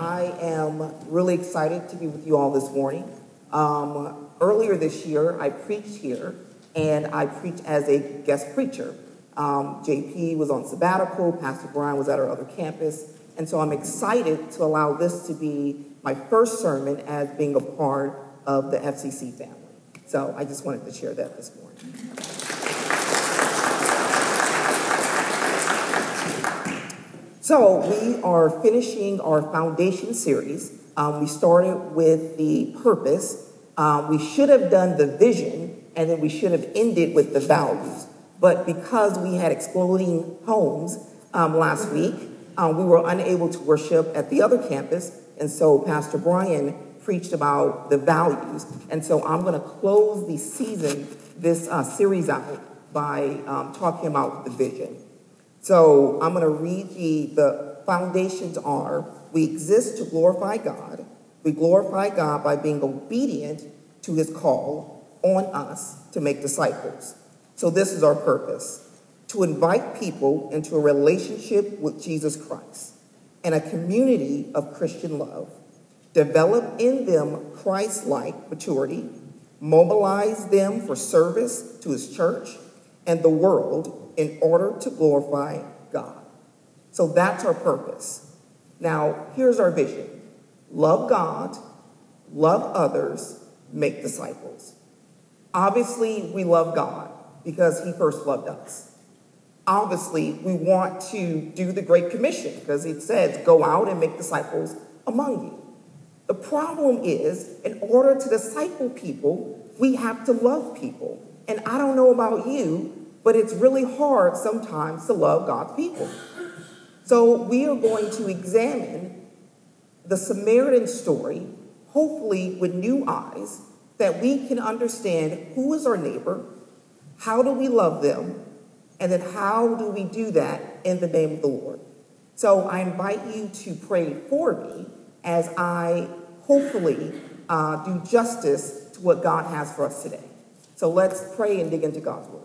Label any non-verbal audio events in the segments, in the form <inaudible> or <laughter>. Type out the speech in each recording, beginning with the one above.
I am really excited to be with you all this morning. Um, earlier this year, I preached here, and I preached as a guest preacher. Um, JP was on sabbatical, Pastor Brian was at our other campus, and so I'm excited to allow this to be my first sermon as being a part of the FCC family. So I just wanted to share that this morning. So we are finishing our foundation series. Um, we started with the purpose. Um, we should have done the vision, and then we should have ended with the values. But because we had exploding homes um, last week, um, we were unable to worship at the other campus, and so Pastor Brian preached about the values. And so I'm going to close the season, this uh, series out by um, talking about the vision. So I'm going to read the, the foundations are we exist to glorify God. We glorify God by being obedient to his call on us to make disciples. So this is our purpose to invite people into a relationship with Jesus Christ and a community of Christian love. Develop in them Christ like maturity, mobilize them for service to his church and the world in order to glorify God. So that's our purpose. Now, here's our vision love God, love others, make disciples. Obviously, we love God because He first loved us. Obviously, we want to do the Great Commission because it says, go out and make disciples among you. The problem is, in order to disciple people, we have to love people. And I don't know about you, but it's really hard sometimes to love God's people. So we are going to examine the Samaritan story, hopefully with new eyes, that we can understand who is our neighbor, how do we love them, and then how do we do that in the name of the Lord. So I invite you to pray for me as I hopefully uh, do justice to what God has for us today. So let's pray and dig into God's word.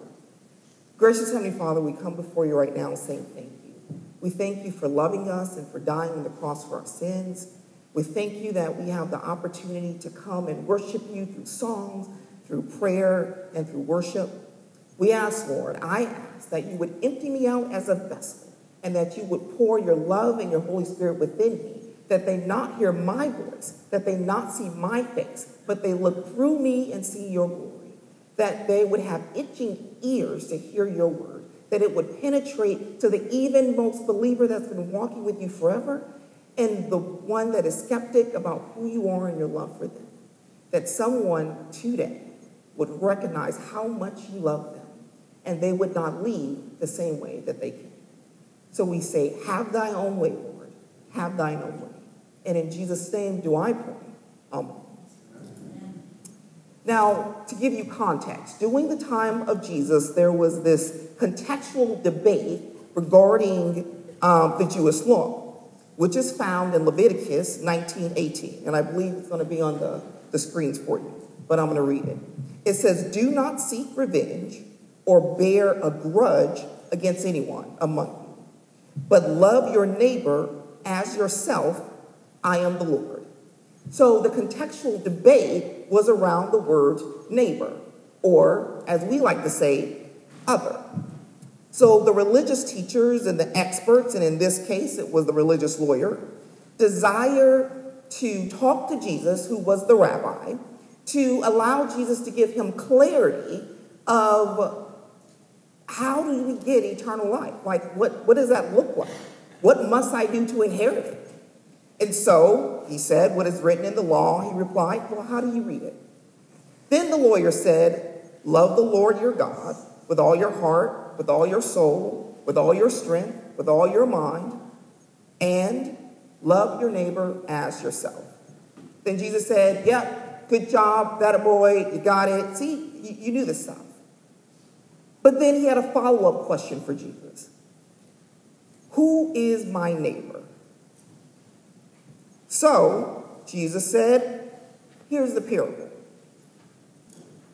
Gracious Heavenly Father, we come before you right now saying thank you. We thank you for loving us and for dying on the cross for our sins. We thank you that we have the opportunity to come and worship you through songs, through prayer, and through worship. We ask, Lord, I ask that you would empty me out as a vessel and that you would pour your love and your Holy Spirit within me, that they not hear my voice, that they not see my face, but they look through me and see your glory that they would have itching ears to hear your word, that it would penetrate to the even most believer that's been walking with you forever, and the one that is skeptic about who you are and your love for them. That someone today would recognize how much you love them, and they would not leave the same way that they came. So we say, Have thy own way, Lord. Have thine own way. And in Jesus' name do I pray. Amen. Now, to give you context, during the time of Jesus, there was this contextual debate regarding um, the Jewish law, which is found in Leviticus 19:18, and I believe it's going to be on the, the screens for you, but I'm going to read it. It says, "Do not seek revenge or bear a grudge against anyone among you, but love your neighbor as yourself. I am the Lord." So the contextual debate was around the word neighbor, or as we like to say, other. So the religious teachers and the experts, and in this case it was the religious lawyer, desire to talk to Jesus, who was the rabbi, to allow Jesus to give him clarity of how do we get eternal life? Like, what, what does that look like? What must I do to inherit it? And so he said, What is written in the law? He replied, Well, how do you read it? Then the lawyer said, Love the Lord your God with all your heart, with all your soul, with all your strength, with all your mind, and love your neighbor as yourself. Then Jesus said, Yep, good job, that a boy, you got it. See, you, you knew this stuff. But then he had a follow up question for Jesus Who is my neighbor? So, Jesus said, here's the parable.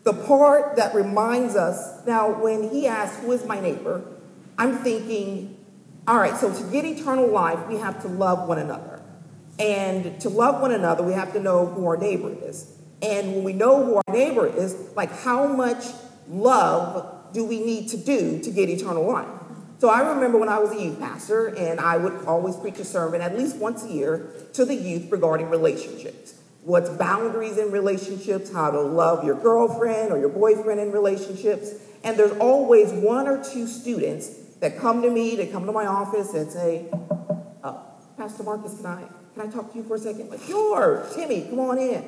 The part that reminds us, now, when he asked, Who is my neighbor? I'm thinking, all right, so to get eternal life, we have to love one another. And to love one another, we have to know who our neighbor is. And when we know who our neighbor is, like how much love do we need to do to get eternal life? So I remember when I was a youth pastor, and I would always preach a sermon at least once a year to the youth regarding relationships. What's boundaries in relationships, how to love your girlfriend or your boyfriend in relationships. And there's always one or two students that come to me, they come to my office and say, uh, Pastor Marcus, can I, can I talk to you for a second? Like, sure, Timmy, come on in.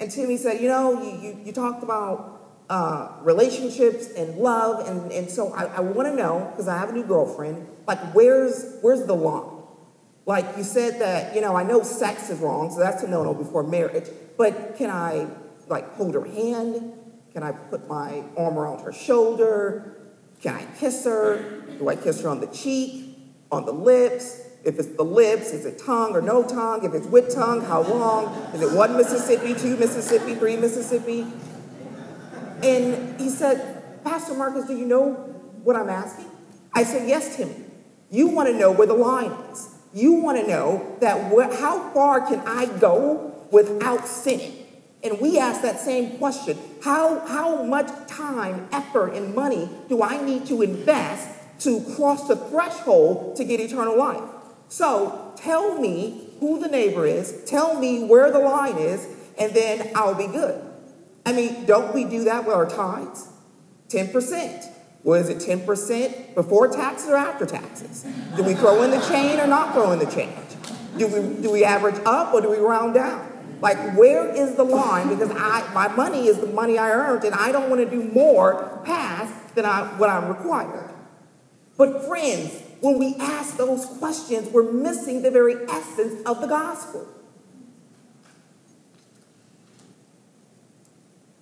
And Timmy said, you know, you, you, you talked about uh, relationships and love. And, and so I, I want to know, because I have a new girlfriend, like where's, where's the line? Like you said that, you know, I know sex is wrong, so that's a no-no before marriage, but can I like hold her hand? Can I put my arm around her shoulder? Can I kiss her? Do I kiss her on the cheek, on the lips? If it's the lips, is it tongue or no tongue? If it's with tongue, how long? Is it one Mississippi, two Mississippi, three Mississippi? And he said, Pastor Marcus, do you know what I'm asking? I said, Yes, Timmy. You want to know where the line is. You want to know that wh- how far can I go without sinning? And we ask that same question. How, how much time, effort, and money do I need to invest to cross the threshold to get eternal life? So tell me who the neighbor is, tell me where the line is, and then I'll be good. I mean, don't we do that with our tithes? 10%. Well, is it 10% before taxes or after taxes? Do we throw in the chain or not throw in the change? Do we, do we average up or do we round down? Like, where is the line? Because I, my money is the money I earned, and I don't want to do more past than I, what I'm required. But, friends, when we ask those questions, we're missing the very essence of the gospel.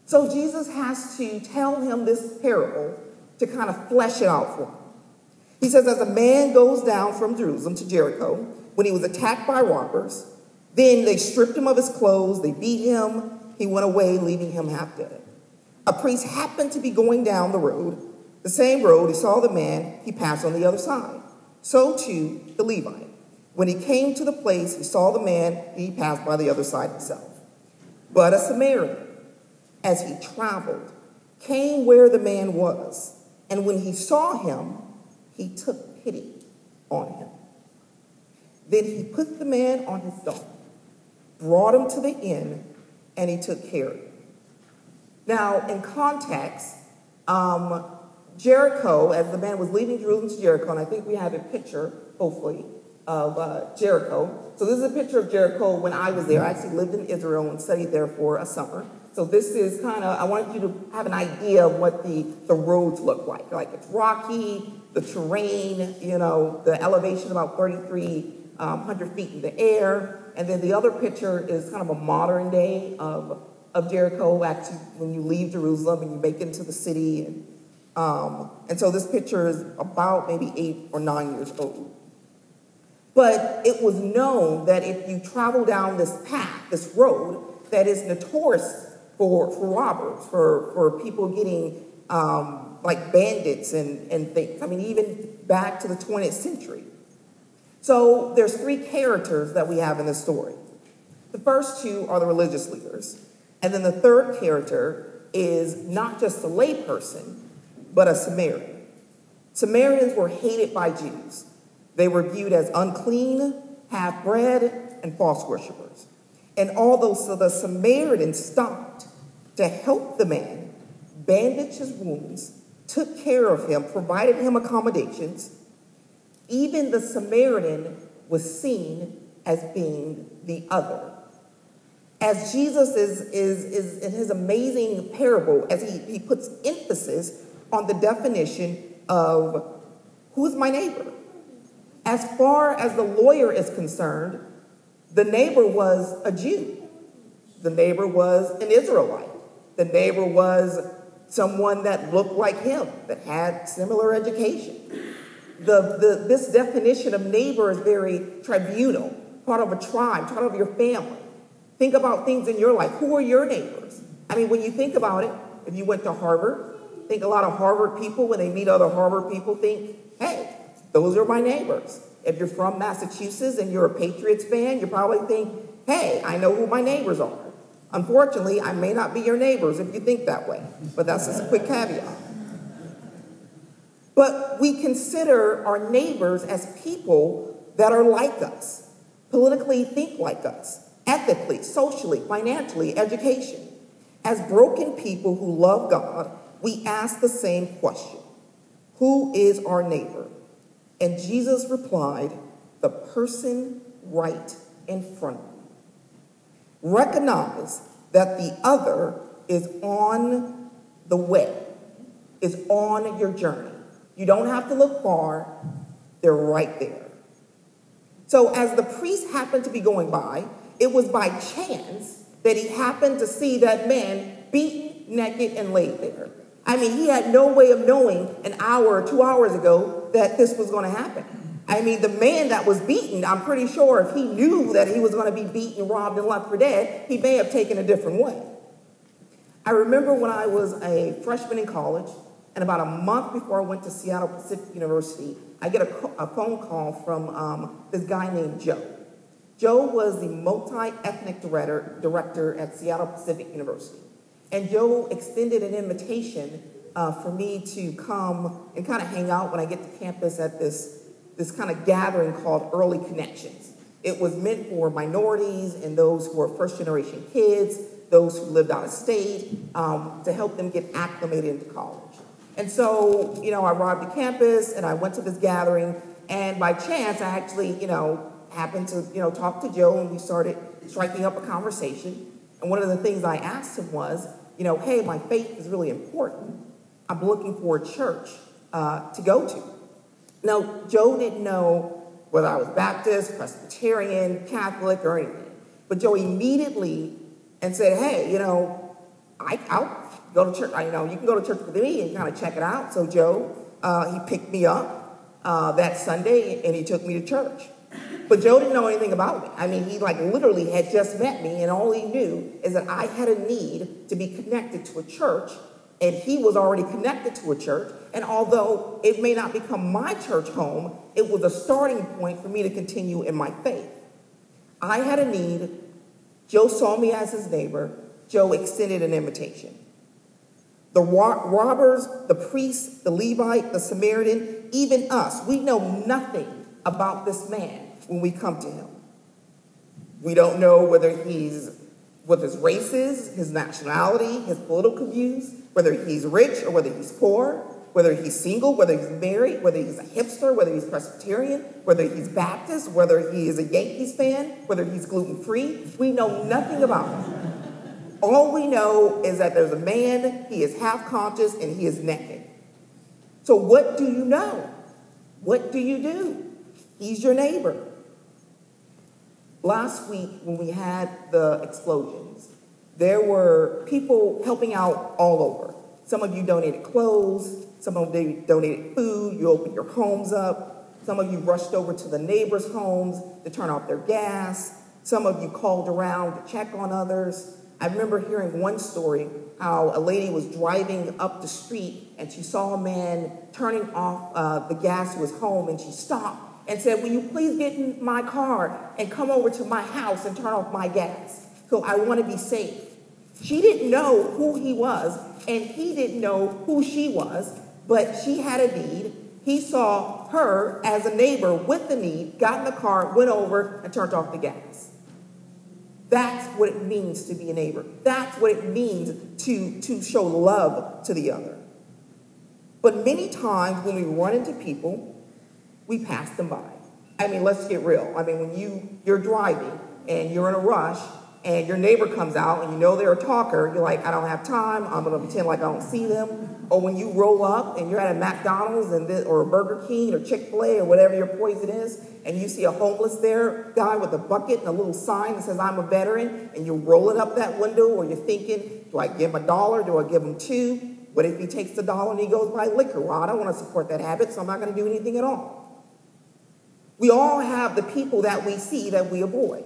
So Jesus has to tell him this parable to kind of flesh it out for him. He says, As a man goes down from Jerusalem to Jericho, when he was attacked by robbers, then they stripped him of his clothes, they beat him, he went away, leaving him half dead. A priest happened to be going down the road, the same road, he saw the man, he passed on the other side. So too the Levite. When he came to the place, he saw the man, he passed by the other side himself. But a Samaritan, as he traveled, came where the man was. And when he saw him, he took pity on him. Then he put the man on his donkey, brought him to the inn, and he took care of him. Now, in context, um, Jericho, as the man was leaving Jerusalem to Jericho, and I think we have a picture, hopefully, of uh, Jericho. So this is a picture of Jericho when I was there. I actually lived in Israel and studied there for a summer. So this is kind of, I want you to have an idea of what the, the roads look like. Like it's rocky, the terrain, you know, the elevation about 3,300 um, feet in the air. And then the other picture is kind of a modern day of, of Jericho, actually, when you leave Jerusalem and you make it into the city. And, um, and so this picture is about maybe eight or nine years old. But it was known that if you travel down this path, this road, that is notorious for, for robbers, for, for people getting um, like bandits and, and things. I mean, even back to the 20th century. So there's three characters that we have in this story. The first two are the religious leaders. And then the third character is not just a layperson, but a Samaritan. Samaritans were hated by Jews. They were viewed as unclean, half bred, and false worshippers. And although so the Samaritan stopped to help the man, bandaged his wounds, took care of him, provided him accommodations, even the Samaritan was seen as being the other. As Jesus is, is, is in his amazing parable, as he, he puts emphasis on the definition of who's my neighbor. As far as the lawyer is concerned, the neighbor was a Jew. The neighbor was an Israelite. The neighbor was someone that looked like him, that had similar education. The, the, this definition of neighbor is very tribunal, part of a tribe, part of your family. Think about things in your life. Who are your neighbors? I mean, when you think about it, if you went to Harvard, think a lot of Harvard people, when they meet other Harvard people, think, hey, those are my neighbors. If you're from Massachusetts and you're a Patriots fan, you probably think, hey, I know who my neighbors are. Unfortunately, I may not be your neighbors if you think that way, but that's just a quick caveat. But we consider our neighbors as people that are like us, politically think like us, ethically, socially, financially, education. As broken people who love God, we ask the same question Who is our neighbor? And Jesus replied, The person right in front of you. Recognize that the other is on the way, is on your journey. You don't have to look far, they're right there. So, as the priest happened to be going by, it was by chance that he happened to see that man beaten, naked, and laid there. I mean, he had no way of knowing an hour or two hours ago that this was going to happen. I mean, the man that was beaten, I'm pretty sure if he knew that he was going to be beaten, robbed, and left for dead, he may have taken a different way. I remember when I was a freshman in college, and about a month before I went to Seattle Pacific University, I get a, a phone call from um, this guy named Joe. Joe was the multi-ethnic director, director at Seattle Pacific University. And Joe extended an invitation uh, for me to come and kind of hang out when I get to campus at this, this kind of gathering called Early Connections. It was meant for minorities and those who are first generation kids, those who lived out of state, um, to help them get acclimated into college. And so, you know, I arrived at campus and I went to this gathering, and by chance, I actually, you know, happened to, you know, talk to Joe and we started striking up a conversation. And one of the things I asked him was, you know, hey, my faith is really important. I'm looking for a church uh, to go to. Now, Joe didn't know whether I was Baptist, Presbyterian, Catholic, or anything. But Joe immediately and said, hey, you know, I, I'll go to church. I, you know, you can go to church with me and kind of check it out. So Joe, uh, he picked me up uh, that Sunday and he took me to church. But Joe didn't know anything about me. I mean, he like literally had just met me, and all he knew is that I had a need to be connected to a church, and he was already connected to a church. And although it may not become my church home, it was a starting point for me to continue in my faith. I had a need. Joe saw me as his neighbor. Joe extended an invitation. The robbers, the priest, the Levite, the Samaritan, even us, we know nothing about this man when we come to him. We don't know whether he's what his race is, his nationality, his political views, whether he's rich or whether he's poor, whether he's single, whether he's married, whether he's a hipster, whether he's Presbyterian, whether he's Baptist, whether he is a Yankees fan, whether he's gluten free. We know nothing about him. All we know is that there's a man, he is half conscious, and he is naked. So, what do you know? What do you do? He's your neighbor. Last week, when we had the explosions, there were people helping out all over. Some of you donated clothes, some of you donated food, you opened your homes up, some of you rushed over to the neighbors' homes to turn off their gas, some of you called around to check on others. I remember hearing one story how a lady was driving up the street and she saw a man turning off uh, the gas to his home and she stopped and said, Will you please get in my car and come over to my house and turn off my gas? So I want to be safe. She didn't know who he was and he didn't know who she was, but she had a need. He saw her as a neighbor with the need, got in the car, went over, and turned off the gas. That's what it means to be a neighbor. That's what it means to, to show love to the other. But many times when we run into people, we pass them by. I mean, let's get real. I mean, when you, you're driving and you're in a rush and your neighbor comes out and you know they're a talker, you're like, I don't have time, I'm gonna pretend like I don't see them. Or when you roll up and you're at a McDonald's and this, or a Burger King or Chick-fil-A or whatever your poison is, and you see a homeless there guy with a bucket and a little sign that says I'm a veteran, and you're rolling up that window or you're thinking, do I give him a dollar? Do I give him two? What if he takes the dollar and he goes buy liquor? Well, I don't want to support that habit, so I'm not to do anything at all. We all have the people that we see that we avoid.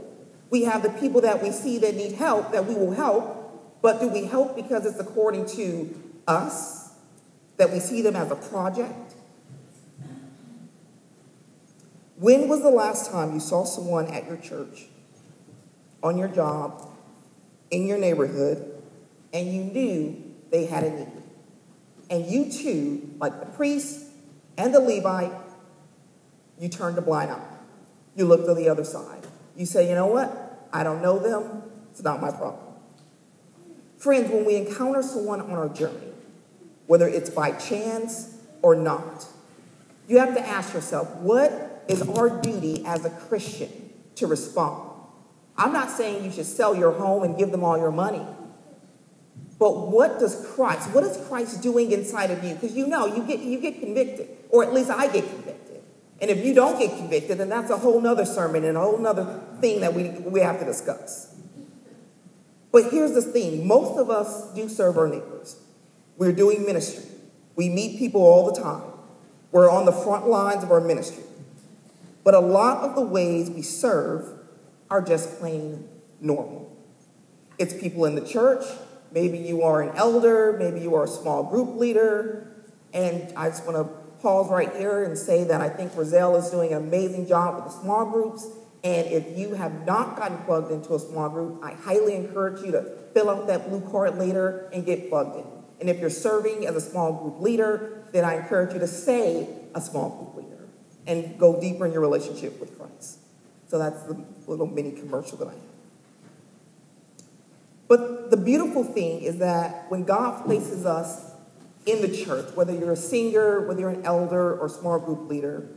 We have the people that we see that need help that we will help, but do we help because it's according to us, that we see them as a project? When was the last time you saw someone at your church, on your job, in your neighborhood, and you knew they had a need? And you too, like the priest and the Levite, you turned a blind eye. You looked to the other side. You say, you know what? I don't know them. It's not my problem. Friends, when we encounter someone on our journey, whether it's by chance or not, you have to ask yourself, what is our duty as a Christian to respond? I'm not saying you should sell your home and give them all your money. But what does Christ, what is Christ doing inside of you? Because you know, you get, you get convicted, or at least I get convicted. And if you don't get convicted, then that's a whole nother sermon and a whole nother thing that we, we have to discuss. But here's the thing most of us do serve our neighbors. We're doing ministry. We meet people all the time. We're on the front lines of our ministry. But a lot of the ways we serve are just plain normal. It's people in the church, Maybe you are an elder, maybe you are a small group leader. And I just want to pause right here and say that I think Roselle is doing an amazing job with the small groups. And if you have not gotten plugged into a small group, I highly encourage you to fill out that blue card later and get plugged in. And if you're serving as a small group leader, then I encourage you to stay a small group leader and go deeper in your relationship with Christ. So that's the little mini commercial that I have. But the beautiful thing is that when God places us in the church, whether you're a senior, whether you're an elder or small group leader,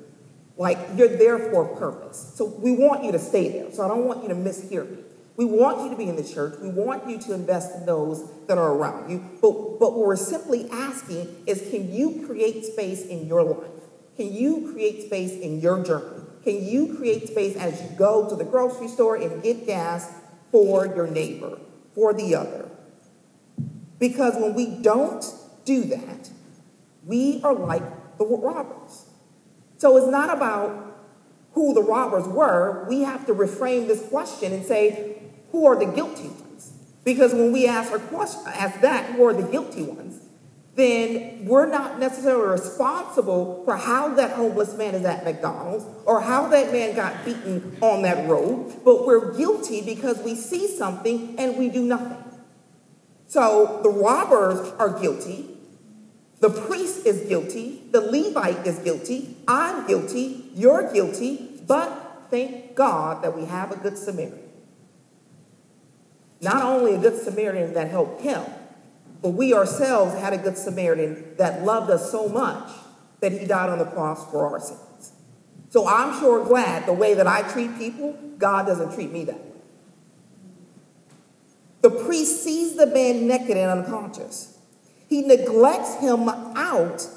like you're there for a purpose. So we want you to stay there. So I don't want you to mishear me. We want you to be in the church. We want you to invest in those that are around you. But, but what we're simply asking is can you create space in your life? Can you create space in your journey? Can you create space as you go to the grocery store and get gas for your neighbor? for the other. Because when we don't do that, we are like the robbers. So it's not about who the robbers were. We have to reframe this question and say, who are the guilty ones? Because when we ask, our question, ask that, who are the guilty ones, then we're not necessarily responsible for how that homeless man is at McDonald's or how that man got beaten on that road, but we're guilty because we see something and we do nothing. So the robbers are guilty. The priest is guilty. The Levite is guilty. I'm guilty. You're guilty. But thank God that we have a good Samaritan. Not only a good Samaritan that helped him, but we ourselves had a good Samaritan that loved us so much that he died on the cross for our sins. So I'm sure glad the way that I treat people, God doesn't treat me that way. The priest sees the man naked and unconscious. He neglects him out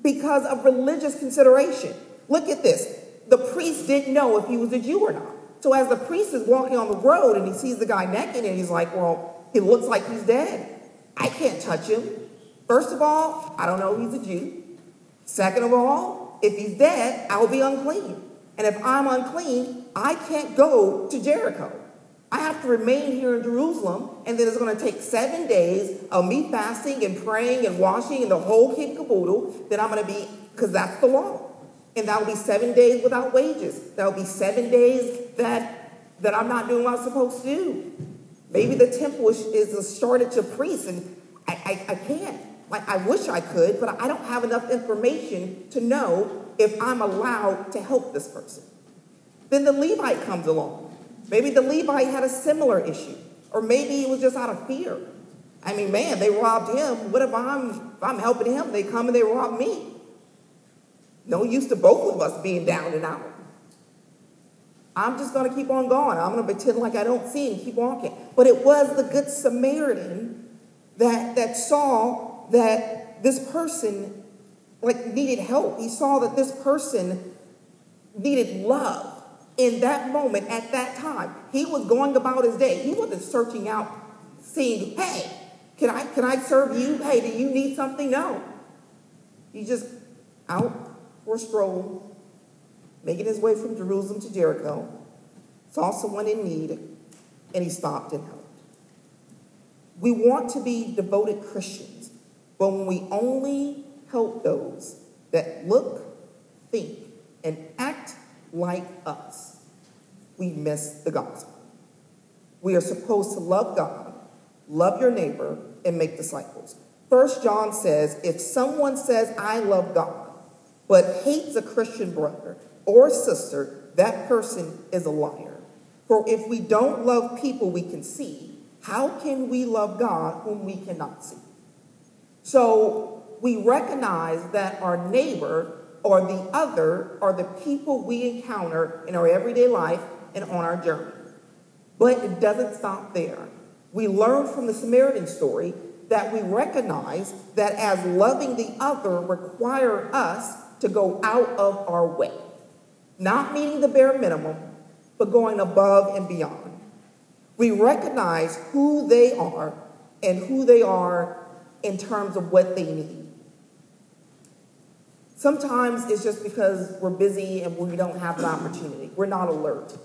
because of religious consideration. Look at this. The priest didn't know if he was a Jew or not. So as the priest is walking on the road and he sees the guy naked and he's like, well, he looks like he's dead. I can't touch him. First of all, I don't know he's a Jew. Second of all, if he's dead, I'll be unclean. And if I'm unclean, I can't go to Jericho. I have to remain here in Jerusalem, and then it's going to take seven days of me fasting and praying and washing and the whole kit caboodle. Then I'm going to be, because that's the law. And that will be seven days without wages. That will be seven days that, that I'm not doing what I'm supposed to do. Maybe the temple is, is a shortage of priests, and I, I, I can't. Like, I wish I could, but I don't have enough information to know if I'm allowed to help this person. Then the Levite comes along. Maybe the Levite had a similar issue, or maybe it was just out of fear. I mean, man, they robbed him. What if I'm, if I'm helping him? They come and they rob me. No use to both of us being down and out. I'm just going to keep on going. I'm going to pretend like I don't see and keep walking. But it was the Good Samaritan that, that saw that this person like needed help. He saw that this person needed love in that moment, at that time. He was going about his day. He wasn't searching out, seeing, hey, can I can I serve you? Hey, do you need something? No. He's just out for a stroll, making his way from Jerusalem to Jericho, saw someone in need, and he stopped and helped. We want to be devoted Christians, but when we only help those that look, think, and act like us, we miss the gospel. We are supposed to love God, love your neighbor, and make disciples. First John says, if someone says, I love God, but hates a Christian brother or sister, that person is a liar. For if we don't love people we can see, how can we love God whom we cannot see? So we recognize that our neighbor or the other are the people we encounter in our everyday life and on our journey. But it doesn't stop there. We learn from the Samaritan story that we recognize that as loving the other require us to go out of our way. Not meeting the bare minimum, but going above and beyond. We recognize who they are and who they are in terms of what they need. Sometimes it's just because we're busy and we don't have the opportunity. We're not alert.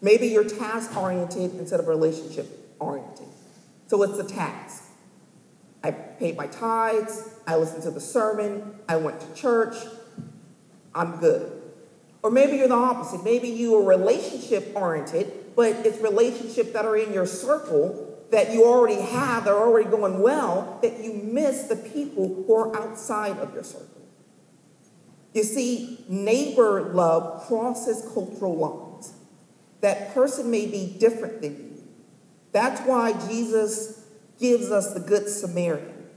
Maybe you're task oriented instead of relationship oriented. So it's the task. I paid my tithes, I listened to the sermon, I went to church, I'm good. Or maybe you're the opposite. Maybe you are relationship oriented, but it's relationships that are in your circle that you already have, that are already going well, that you miss the people who are outside of your circle. You see, neighbor love crosses cultural lines. That person may be different than you. That's why Jesus gives us the Good Samaritan.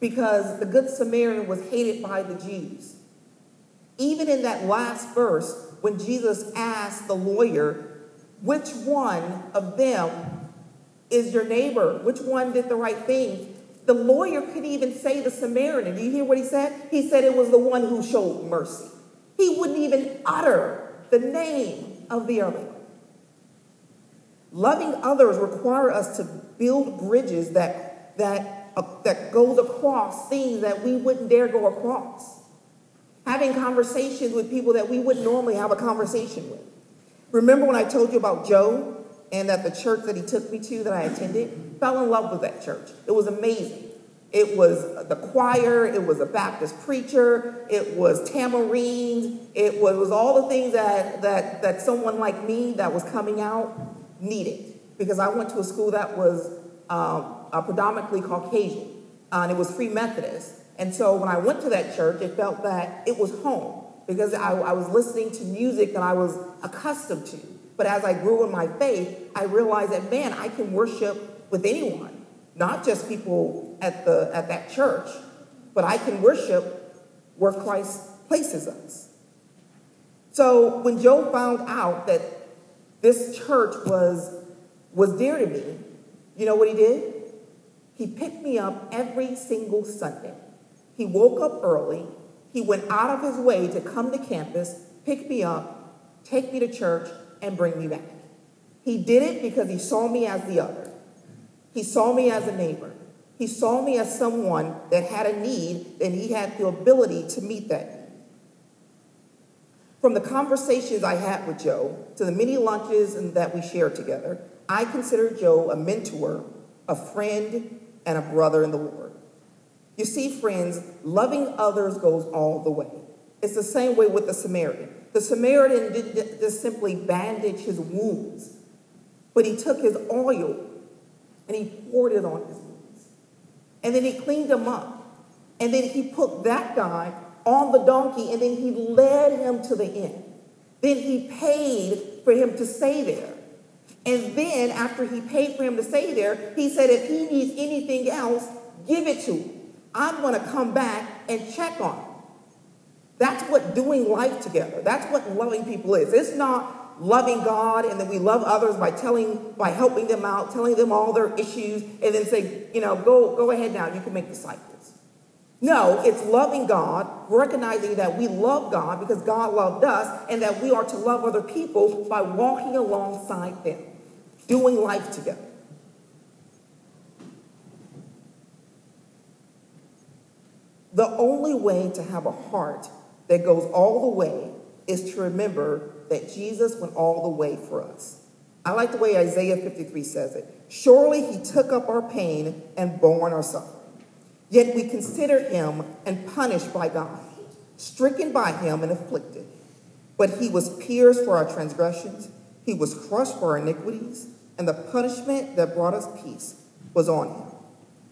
Because the Good Samaritan was hated by the Jews. Even in that last verse, when Jesus asked the lawyer, which one of them is your neighbor? Which one did the right thing? The lawyer could even say the Samaritan. Do you hear what he said? He said it was the one who showed mercy. He wouldn't even utter the name of the other. Loving others require us to build bridges that that uh, that goes across things that we wouldn't dare go across. Having conversations with people that we wouldn't normally have a conversation with. Remember when I told you about Joe and that the church that he took me to that I attended, fell in love with that church. It was amazing. It was the choir, it was a Baptist preacher, it was tamarines, it was, was all the things that, that, that someone like me that was coming out needed. Because I went to a school that was um, predominantly Caucasian, uh, and it was Free Methodist. And so when I went to that church, it felt that it was home because I, I was listening to music that I was accustomed to. But as I grew in my faith, I realized that, man, I can worship with anyone, not just people at, the, at that church, but I can worship where Christ places us. So when Joe found out that this church was, was dear to me, you know what he did? He picked me up every single Sunday. He woke up early. He went out of his way to come to campus, pick me up, take me to church, and bring me back. He did it because he saw me as the other. He saw me as a neighbor. He saw me as someone that had a need and he had the ability to meet that need. From the conversations I had with Joe to the many lunches that we shared together, I consider Joe a mentor, a friend, and a brother in the Lord. You see, friends, loving others goes all the way. It's the same way with the Samaritan. The Samaritan didn't just simply bandage his wounds, but he took his oil and he poured it on his wounds. And then he cleaned them up. And then he put that guy on the donkey and then he led him to the inn. Then he paid for him to stay there. And then, after he paid for him to stay there, he said, if he needs anything else, give it to him. I'm going to come back and check on him. That's what doing life together. That's what loving people is. It's not loving God and then we love others by telling, by helping them out, telling them all their issues, and then say, you know, go, go ahead now, you can make disciples. No, it's loving God, recognizing that we love God because God loved us, and that we are to love other people by walking alongside them, doing life together. The only way to have a heart that goes all the way is to remember that Jesus went all the way for us. I like the way Isaiah 53 says it. Surely he took up our pain and borne our suffering. Yet we considered him and punished by God, stricken by him and afflicted. But he was pierced for our transgressions, he was crushed for our iniquities, and the punishment that brought us peace was on him.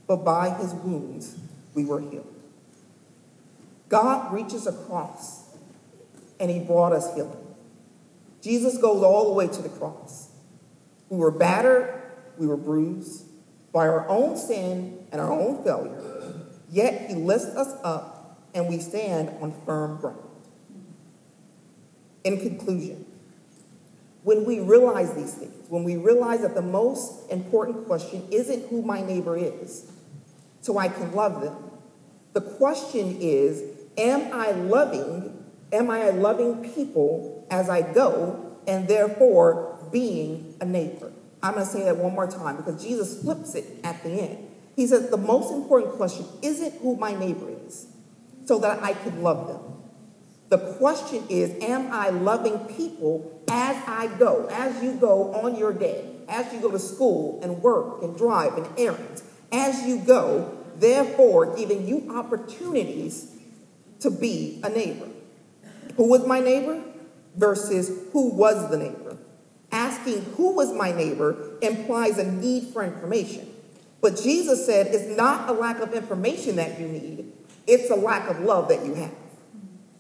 But by his wounds we were healed. God reaches across and he brought us healing. Jesus goes all the way to the cross. We were battered, we were bruised by our own sin and our own failure, yet he lifts us up and we stand on firm ground. In conclusion, when we realize these things, when we realize that the most important question isn't who my neighbor is, so I can love them, the question is, am I loving, am I loving people as I go, and therefore being a neighbor? I'm going to say that one more time because Jesus flips it at the end. He says the most important question isn't who my neighbor is, so that I can love them. The question is, am I loving people as I go, as you go on your day, as you go to school and work and drive and errands, as you go, therefore giving you opportunities to be a neighbor. Who was my neighbor versus who was the neighbor? Asking who was my neighbor implies a need for information. But Jesus said it's not a lack of information that you need, it's a lack of love that you have.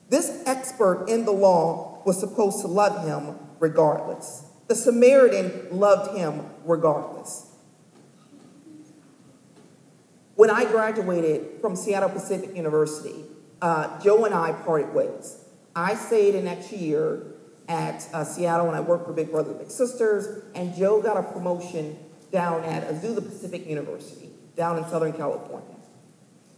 This expert in the law was supposed to love him regardless. The Samaritan loved him regardless. When I graduated from Seattle Pacific University, uh, Joe and I parted ways. I stayed an extra year at uh, Seattle and I worked for Big Brother Big Sisters, and Joe got a promotion down at Azusa Pacific University, down in Southern California.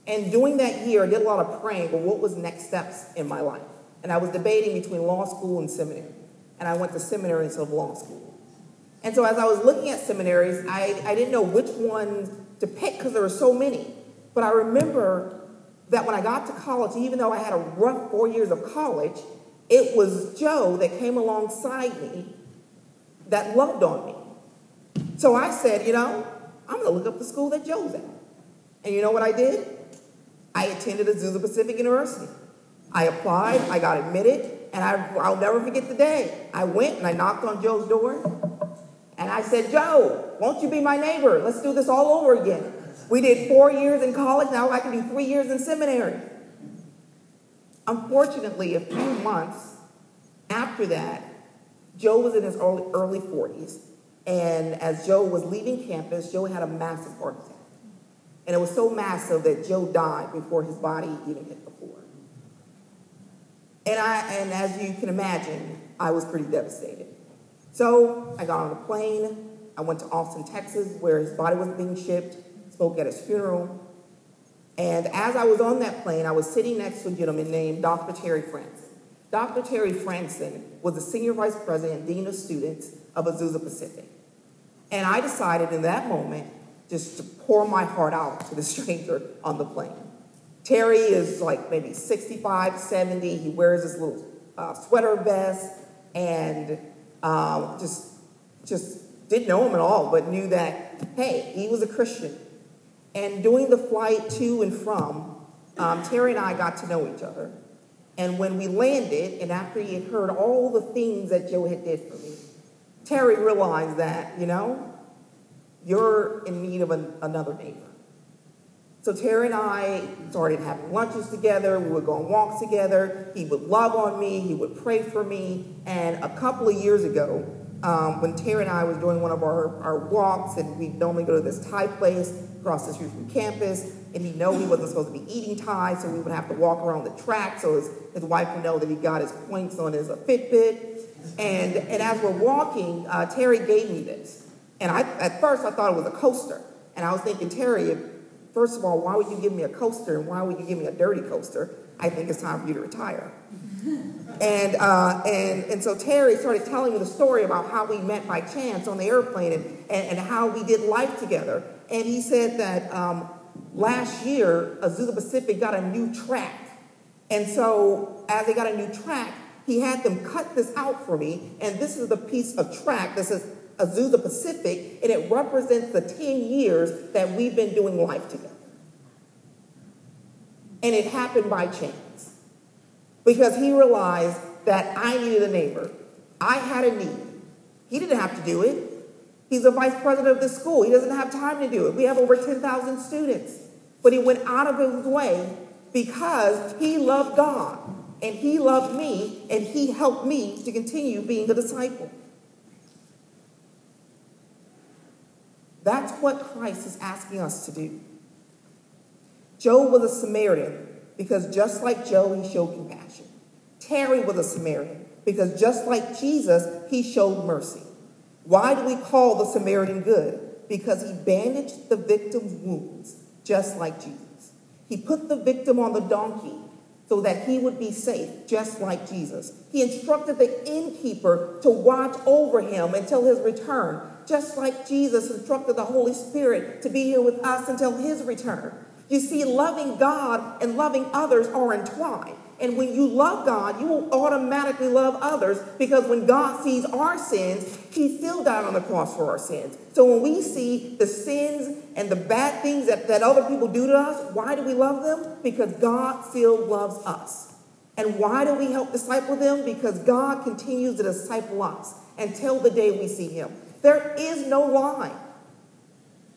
And during that year, I did a lot of praying for what was next steps in my life. And I was debating between law school and seminary. And I went to seminary instead of law school. And so as I was looking at seminaries, I, I didn't know which one to pick because there were so many. But I remember that when I got to college, even though I had a rough four years of college, it was Joe that came alongside me that loved on me. So I said, you know, I'm going to look up the school that Joe's at. And you know what I did? I attended Azusa Pacific University. I applied, I got admitted, and I, I'll never forget the day. I went and I knocked on Joe's door, and I said, Joe, won't you be my neighbor? Let's do this all over again. We did four years in college, now I can do three years in seminary. Unfortunately, a few months after that, Joe was in his early, early 40s, and as Joe was leaving campus, Joe had a massive heart attack. And it was so massive that Joe died before his body even hit the floor. And, I, and as you can imagine, I was pretty devastated. So I got on a plane. I went to Austin, Texas, where his body was being shipped, spoke at his funeral. And as I was on that plane, I was sitting next to a gentleman named Dr. Terry Franson. Dr. Terry Franson was the senior vice president, dean of students of Azusa Pacific. And I decided in that moment just to pour my heart out to the <laughs> stranger on the plane. Terry is like maybe 65, 70. He wears his little uh, sweater vest and um, just, just didn't know him at all, but knew that, hey, he was a Christian. And during the flight to and from, um, Terry and I got to know each other. And when we landed, and after he had heard all the things that Joe had did for me, Terry realized that, you know, you're in need of an, another neighbor. So Terry and I started having lunches together. We would go on walks together. He would love on me. He would pray for me. And a couple of years ago, um, when Terry and I was doing one of our, our walks, and we normally go to this Thai place across the street from campus, and he know he wasn't supposed to be eating Thai, so we would have to walk around the track so his, his wife would know that he got his points on his uh, Fitbit. And, and as we're walking, uh, Terry gave me this. And I, at first, I thought it was a coaster. And I was thinking, Terry, first of all, why would you give me a coaster and why would you give me a dirty coaster? I think it's time for you to retire. <laughs> and, uh, and, and so Terry started telling me the story about how we met by chance on the airplane and, and, and how we did life together. And he said that um, last year, Azusa Pacific got a new track. And so as they got a new track, he had them cut this out for me. And this is the piece of track that says Azusa Pacific, and it represents the 10 years that we've been doing life together. And it happened by chance because he realized that I needed a neighbor. I had a need. He didn't have to do it. He's a vice president of the school. He doesn't have time to do it. We have over 10,000 students. But he went out of his way because he loved God and he loved me and he helped me to continue being a disciple. That's what Christ is asking us to do. Joe was a Samaritan because just like Joe, he showed compassion. Terry was a Samaritan because just like Jesus, he showed mercy. Why do we call the Samaritan good? Because he bandaged the victim's wounds just like Jesus. He put the victim on the donkey so that he would be safe, just like Jesus. He instructed the innkeeper to watch over him until his return, just like Jesus instructed the Holy Spirit to be here with us until his return. You see, loving God and loving others are entwined. And when you love God, you will automatically love others because when God sees our sins, He still died on the cross for our sins. So when we see the sins and the bad things that, that other people do to us, why do we love them? Because God still loves us. And why do we help disciple them? Because God continues to disciple us until the day we see Him. There is no line.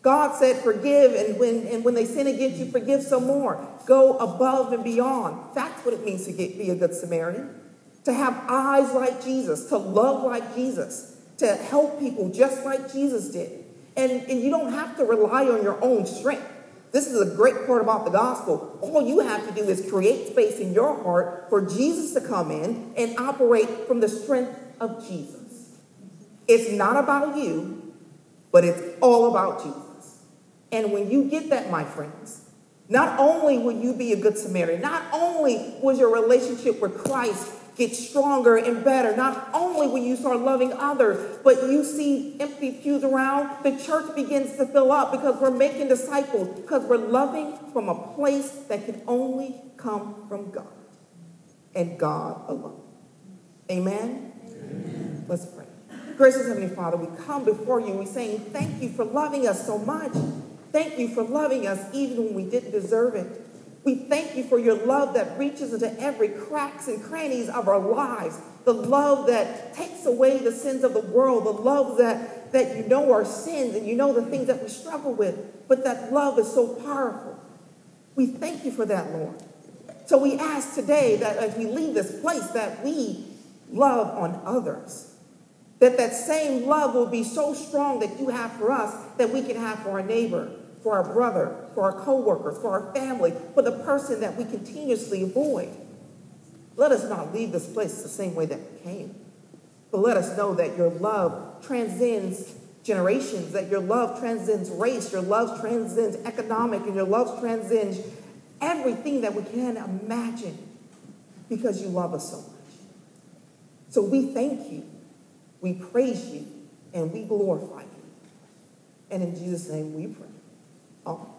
God said, forgive, and when, and when they sin against you, forgive some more. Go above and beyond. That's what it means to get, be a good Samaritan. To have eyes like Jesus, to love like Jesus, to help people just like Jesus did. And, and you don't have to rely on your own strength. This is a great part about the gospel. All you have to do is create space in your heart for Jesus to come in and operate from the strength of Jesus. It's not about you, but it's all about Jesus. And when you get that, my friends, not only will you be a good Samaritan, not only will your relationship with Christ get stronger and better, not only will you start loving others, but you see empty pews around, the church begins to fill up because we're making disciples, because we're loving from a place that can only come from God and God alone. Amen? Amen. Let's pray. Gracious Heavenly Father, we come before you. And we're saying thank you for loving us so much. Thank you for loving us even when we didn't deserve it. We thank you for your love that reaches into every cracks and crannies of our lives. The love that takes away the sins of the world. The love that, that you know our sins and you know the things that we struggle with. But that love is so powerful. We thank you for that, Lord. So we ask today that as we leave this place that we love on others. That that same love will be so strong that you have for us that we can have for our neighbor for our brother, for our coworkers, for our family, for the person that we continuously avoid. Let us not leave this place the same way that we came, but let us know that your love transcends generations, that your love transcends race, your love transcends economic, and your love transcends everything that we can imagine because you love us so much. So we thank you, we praise you, and we glorify you. And in Jesus' name we pray. Oh.